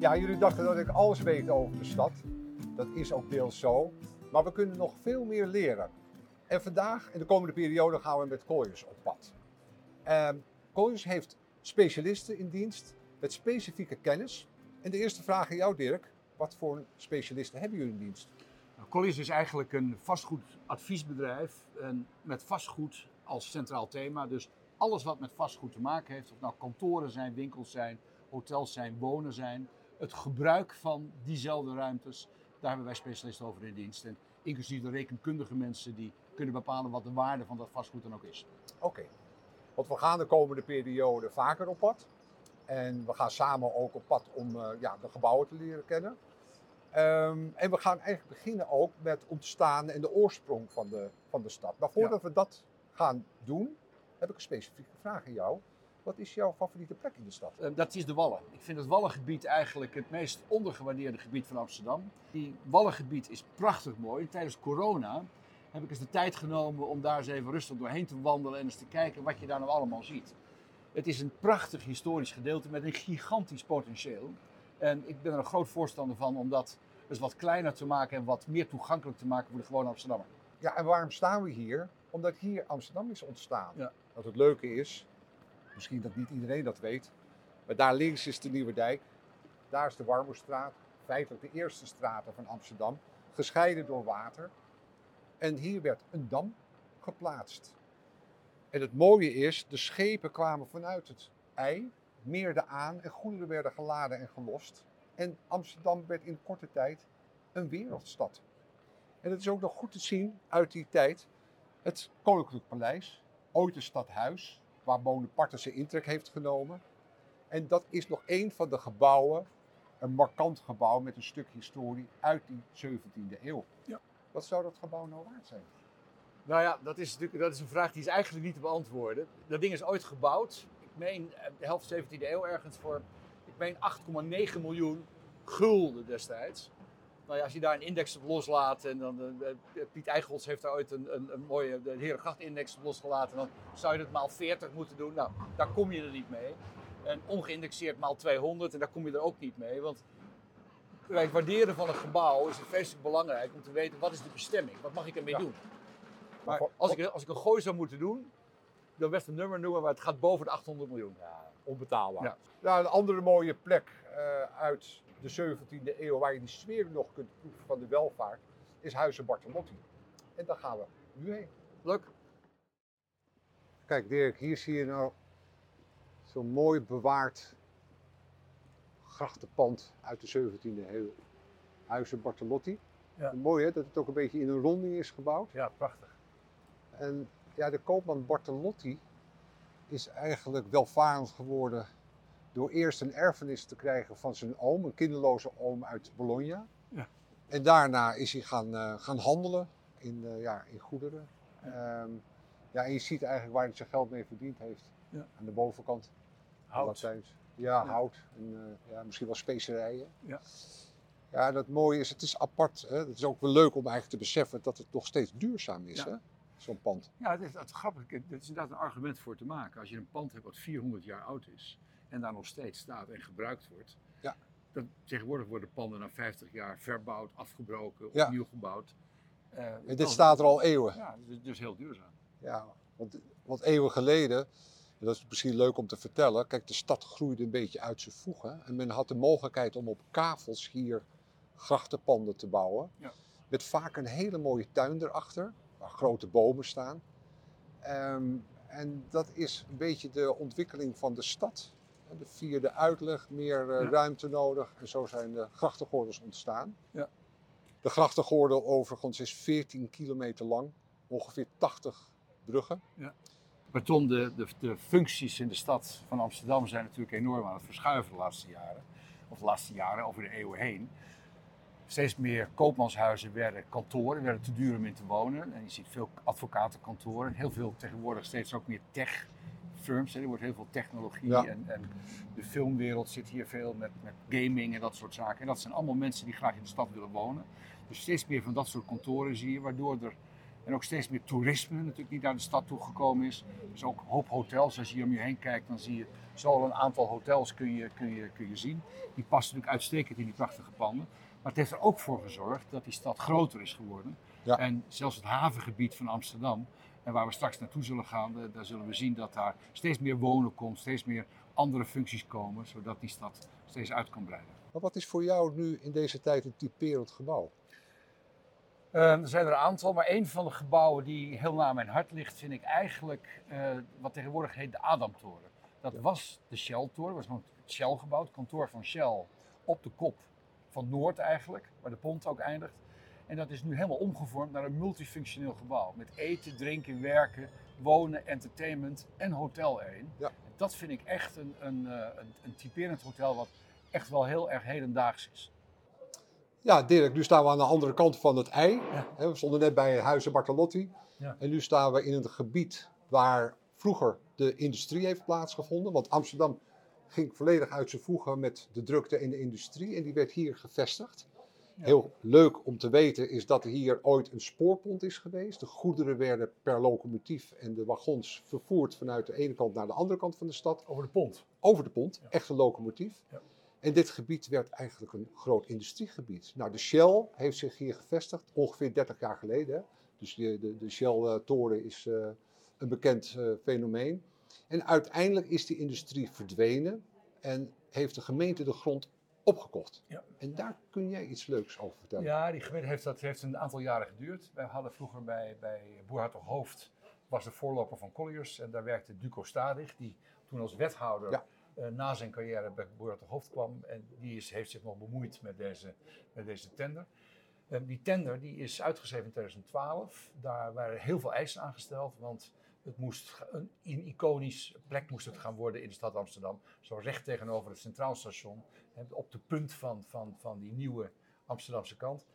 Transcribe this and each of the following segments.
Ja, jullie dachten dat ik alles weet over de stad. Dat is ook deels zo. Maar we kunnen nog veel meer leren. En vandaag, in de komende periode, gaan we met Kooiers op pad. Uh, heeft specialisten in dienst met specifieke kennis. En de eerste vraag aan jou, Dirk. Wat voor specialisten hebben jullie in dienst? Nou, is eigenlijk een vastgoedadviesbedrijf en met vastgoed als centraal thema. Dus alles wat met vastgoed te maken heeft, of nou kantoren zijn, winkels zijn, hotels zijn, wonen zijn, het gebruik van diezelfde ruimtes, daar hebben wij specialisten over in dienst. En inclusief de rekenkundige mensen die kunnen bepalen wat de waarde van dat vastgoed dan ook is. Oké, want we gaan de komende periode vaker op pad. En we gaan samen ook op pad om uh, ja, de gebouwen te leren kennen. Um, en we gaan eigenlijk beginnen ook met ontstaan en de oorsprong van de, van de stad. Maar voordat ja. we dat gaan doen, heb ik een specifieke vraag aan jou. Wat is jouw favoriete plek in de stad? Uh, dat is de Wallen. Ik vind het Wallengebied eigenlijk het meest ondergewaardeerde gebied van Amsterdam. Die Wallengebied is prachtig mooi. Tijdens corona heb ik eens de tijd genomen om daar eens even rustig doorheen te wandelen en eens te kijken wat je daar nou allemaal ziet. Het is een prachtig historisch gedeelte met een gigantisch potentieel. En ik ben er een groot voorstander van om dat eens wat kleiner te maken en wat meer toegankelijk te maken voor de gewone Amsterdammer. Ja, en waarom staan we hier? Omdat hier Amsterdam is ontstaan. Ja. Wat het leuke is, misschien dat niet iedereen dat weet, maar daar links is de Nieuwe Dijk. Daar is de Warmoestraat, feitelijk de eerste straten van Amsterdam, gescheiden door water. En hier werd een dam geplaatst. En het mooie is, de schepen kwamen vanuit het ei, meerden aan en goederen werden geladen en gelost. En Amsterdam werd in korte tijd een wereldstad. En het is ook nog goed te zien uit die tijd. Het Koninklijk Paleis, ooit een stadhuis, waar Bonaparte zijn intrek heeft genomen. En dat is nog een van de gebouwen, een markant gebouw met een stuk historie uit die 17e eeuw. Ja. Wat zou dat gebouw nou waard zijn? Nou ja, dat is natuurlijk dat is een vraag die is eigenlijk niet te beantwoorden. Dat ding is ooit gebouwd, ik meen de helft 17e eeuw ergens voor, ik meen 8,9 miljoen gulden destijds. Nou ja, als je daar een index op loslaat en dan uh, Piet Eichholz heeft daar ooit een, een, een mooie de Herengracht-index op losgelaten, dan zou je het maal 40 moeten doen. Nou, daar kom je er niet mee. En ongeïndexeerd maal 200 en daar kom je er ook niet mee, want bij het waarderen van een gebouw is het vreselijk belangrijk om te weten wat is de bestemming, wat mag ik ermee ja. doen. Maar als ik, als ik een gooi zou moeten doen, dan werd een nummer noemen, maar het gaat boven de 800 miljoen. Ja, onbetaalbaar. Ja. Nou, een andere mooie plek uh, uit de 17e eeuw, waar je die sfeer nog kunt proeven van de welvaart, is Huizen Bartolotti. En daar gaan we nu heen. Leuk. Kijk Dirk, hier zie je nou zo'n mooi bewaard grachtenpand uit de 17e eeuw. Huizen Bartolotti. Ja. Mooi hè, dat het ook een beetje in een ronding is gebouwd. Ja, prachtig. En ja, de koopman Bartolotti is eigenlijk welvarend geworden door eerst een erfenis te krijgen van zijn oom, een kinderloze oom uit Bologna. Ja. En daarna is hij gaan, uh, gaan handelen in, uh, ja, in goederen. Ja. Um, ja, en je ziet eigenlijk waar hij zijn geld mee verdiend heeft. Ja. Aan de bovenkant. Hout. Ja, ja, hout. En uh, ja, misschien wel specerijen. Ja. Ja, dat mooie is, het is apart. Hè? Het is ook wel leuk om eigenlijk te beseffen dat het nog steeds duurzaam is. Hè? zo'n pand. Ja, het is, het is grappig. Het is inderdaad een argument voor te maken. Als je een pand hebt wat 400 jaar oud is en daar nog steeds staat en gebruikt wordt. Ja. Dan, tegenwoordig worden panden na 50 jaar verbouwd, afgebroken, ja. opnieuw gebouwd. Uh, en dit staat er al eeuwen. Ja, dus, heel duurzaam. Ja, want, want eeuwen geleden, en dat is misschien leuk om te vertellen, kijk, de stad groeide een beetje uit zijn voegen. En men had de mogelijkheid om op kavels hier grachtenpanden te bouwen. Ja. Met vaak een hele mooie tuin erachter waar grote bomen staan. Um, en dat is een beetje de ontwikkeling van de stad. De vierde uitleg, meer uh, ja. ruimte nodig. En zo zijn de grachtengordels ontstaan. Ja. De grachtengordel overigens is 14 kilometer lang, ongeveer 80 bruggen. Ja. De, de, de, functies in de stad van Amsterdam zijn natuurlijk enorm aan het verschuiven de laatste jaren. Of de laatste jaren, over de eeuwen heen steeds meer koopmanshuizen werden kantoren, werden te duur om in te wonen. En je ziet veel advocatenkantoren, heel veel tegenwoordig steeds ook meer tech firms. Er wordt heel veel technologie en, en, de filmwereld zit hier veel met, met gaming en dat soort zaken. En dat zijn allemaal mensen die graag in de stad willen wonen. Dus steeds meer van dat soort kantoren zie je, waardoor er En ook steeds meer toerisme natuurlijk die naar de stad toegekomen is. Dus ook een hoop hotels. Als je hier om je heen kijkt, dan zie je zo een aantal hotels kun je, kun, je, kun je zien. Die passen natuurlijk uitstekend in die prachtige panden. Maar het heeft er ook voor gezorgd dat die stad groter is geworden. Ja. En zelfs het havengebied van Amsterdam, en waar we straks naartoe zullen gaan, daar zullen we zien dat daar steeds meer wonen komt, steeds meer andere functies komen, zodat die stad steeds uit kan breiden. Maar wat is voor jou nu in deze tijd een typerend gebouw? Uh, er zijn er een aantal, maar een van de gebouwen die heel na mijn hart ligt, vind ik eigenlijk uh, wat tegenwoordig heet de Adamtoren. Dat was de Shell-toren, was gewoon het Shell-gebouw, het kantoor van Shell op de kop van Noord eigenlijk, waar de pont ook eindigt. En dat is nu helemaal omgevormd naar een multifunctioneel gebouw. Met eten, drinken, werken, wonen, entertainment en hotel erin. Ja. Dat vind ik echt een, een, eh, een, een typerend hotel wat echt wel heel erg hedendaags is. Ja, Dirk, nu staan we aan de andere kant van het ei. We stonden net bij Huizen Bartolotti. Ja. En nu staan we in een gebied waar vroeger de industrie heeft plaatsgevonden. Want Amsterdam ging volledig uit zijn voegen met de drukte in de industrie. En die werd hier gevestigd. Heel leuk om te weten is dat er hier ooit een spoorpont is geweest. De goederen werden per locomotief en de wagons vervoerd vanuit de ene kant naar de andere kant van de stad. Over de pont? Over de pont, echt een locomotief. Ja. En dit gebied werd eigenlijk een groot industriegebied. Nou, de Shell heeft zich hier gevestigd ongeveer 30 jaar geleden. Dus de, de, de Shell-toren is uh, een bekend uh, fenomeen. En uiteindelijk is die industrie verdwenen en heeft de gemeente de grond opgekocht. Ja. En daar kun jij iets leuks over vertellen. Ja, die gemeente heeft, dat heeft een aantal jaren geduurd. Wij hadden vroeger bij, bij Boerhartog Hoofd, was de voorloper van Colliers. En daar werkte Duco Stadig, die toen als wethouder ja. uh, na zijn carrière bij Boerhartog Hoofd kwam. En die is, heeft zich nog bemoeid met deze, met deze tender. En die tender die is uitgeschreven in 2012. Daar waren heel veel eisen aangesteld, want het moest een, een iconisch plek moest het gaan worden in de stad Amsterdam. Zo recht tegenover het Centraal Station. Op de punt van, van, van die nieuwe Amsterdamse kant.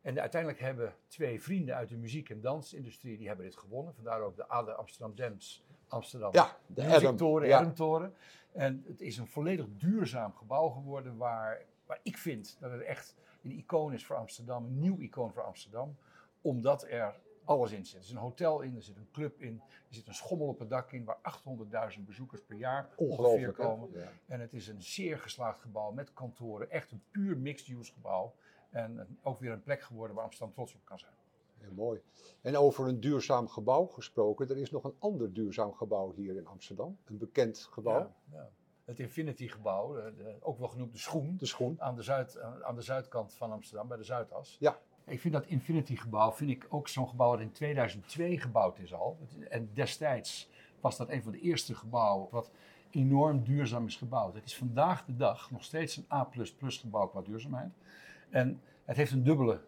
En uiteindelijk hebben twee vrienden uit de muziek- en dansindustrie die hebben dit gewonnen. Vandaar ook de ADE Amsterdam Jams Amsterdam. Ja, de Muziektoren, ja. toren En het is een volledig duurzaam gebouw geworden waar, waar ik vind dat het echt een icoon is voor Amsterdam. Een nieuw icoon voor Amsterdam. Omdat er alles in zit. Er is een hotel in, er zit een club in, er zit een schommel op het dak in waar 800.000 bezoekers per jaar ongeveer komen. En het is een zeer geslaagd gebouw met kantoren, echt een puur mixed-use gebouw. En ook weer een plek geworden waar Amsterdam trots op kan zijn. Heel mooi. En over een duurzaam gebouw gesproken, er is nog een ander duurzaam gebouw hier in Amsterdam. Een bekend gebouw. Ja, ja. Het Infinity gebouw, ook wel genoemd de Schoen. De Schoen. Aan de, zuid, aan de zuidkant van Amsterdam, bij de Zuidas. Ja. Ik vind dat Infinity gebouw, vind ik ook zo'n gebouw dat in 2002 gebouwd is al. En destijds was dat een van de eerste gebouwen wat enorm duurzaam is gebouwd. Het is vandaag de dag nog steeds een A++ gebouw qua duurzaamheid. En het heeft een dubbele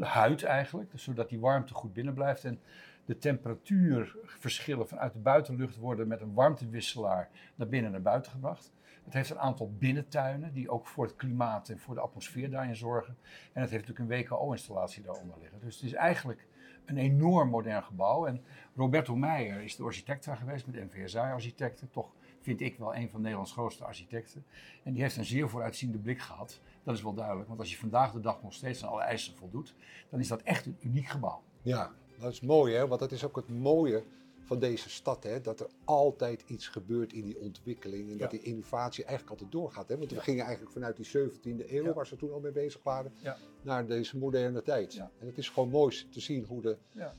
huid eigenlijk, dus zodat die warmte goed binnen blijft. En de temperatuurverschillen vanuit de buitenlucht worden met een warmtewisselaar naar binnen en naar buiten gebracht. Het heeft een aantal binnentuinen die ook voor het klimaat en voor de atmosfeer daarin zorgen. En het heeft natuurlijk een WKO-installatie daaronder liggen. Dus het is eigenlijk een enorm modern gebouw. En Roberto Meijer is de architect daar geweest met NVSA-architecten. Toch vind ik wel een van Nederlands grootste architecten. En die heeft een zeer vooruitziende blik gehad. Dat is wel duidelijk, want als je vandaag de dag nog steeds aan alle eisen voldoet, dan is dat echt een uniek gebouw. Ja, dat is mooi hè, want dat is ook het mooie van deze stad. Hè? Dat er altijd iets gebeurt in die ontwikkeling. En dat die innovatie eigenlijk altijd doorgaat. Hè? Want we gingen eigenlijk vanuit die 17e eeuw, waar ze toen al mee bezig waren, naar deze moderne tijd. En het is gewoon mooi te zien hoe de,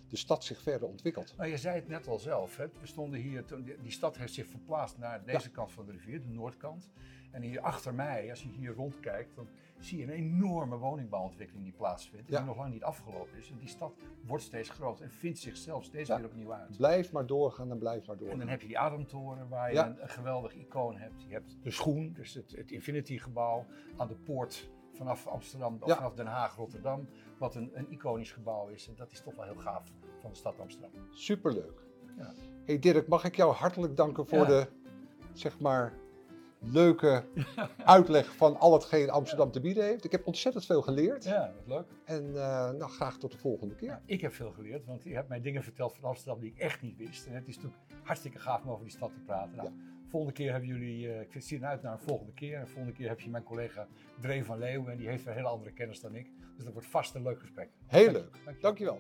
de stad zich verder ontwikkelt. Nou, je zei het net al zelf. Hè? We stonden hier, die stad heeft zich verplaatst naar deze kant van de rivier, de noordkant. En hier achter mij, als je hier rondkijkt, dan zie je een enorme woningbouwontwikkeling die plaatsvindt. Die nog lang niet afgelopen is. En die stad wordt steeds groter en vindt zichzelf steeds weer opnieuw uit. Blijf maar doorgaan en blijf maar doorgaan. En dan heb je die Ademtoren waar je een, geweldig icoon hebt. Je hebt de Schoen, dus het, het Infinity gebouw aan de poort vanaf Amsterdam, of vanaf Den Haag, Rotterdam. Wat een, een iconisch gebouw is. En dat is toch wel heel gaaf van de stad Amsterdam. Superleuk. Ja. Hey Dirk, mag ik jou hartelijk danken voor de, zeg maar, leuke uitleg van al hetgeen Amsterdam te bieden heeft. Ik heb ontzettend veel geleerd. Ja, wat leuk. En uh, nou, graag tot de volgende keer. ik heb veel geleerd, want je hebt mij dingen verteld van Amsterdam die ik echt niet wist. En het is natuurlijk hartstikke gaaf om over die stad te praten. Nou, Volgende keer hebben jullie, uh, ik zie eruit naar een volgende keer. En volgende keer heb je mijn collega Dree van Leeuwen en die heeft een hele andere kennis dan ik. Dus dat wordt vast een leuk gesprek. Heel leuk. Dankjewel. Dankjewel.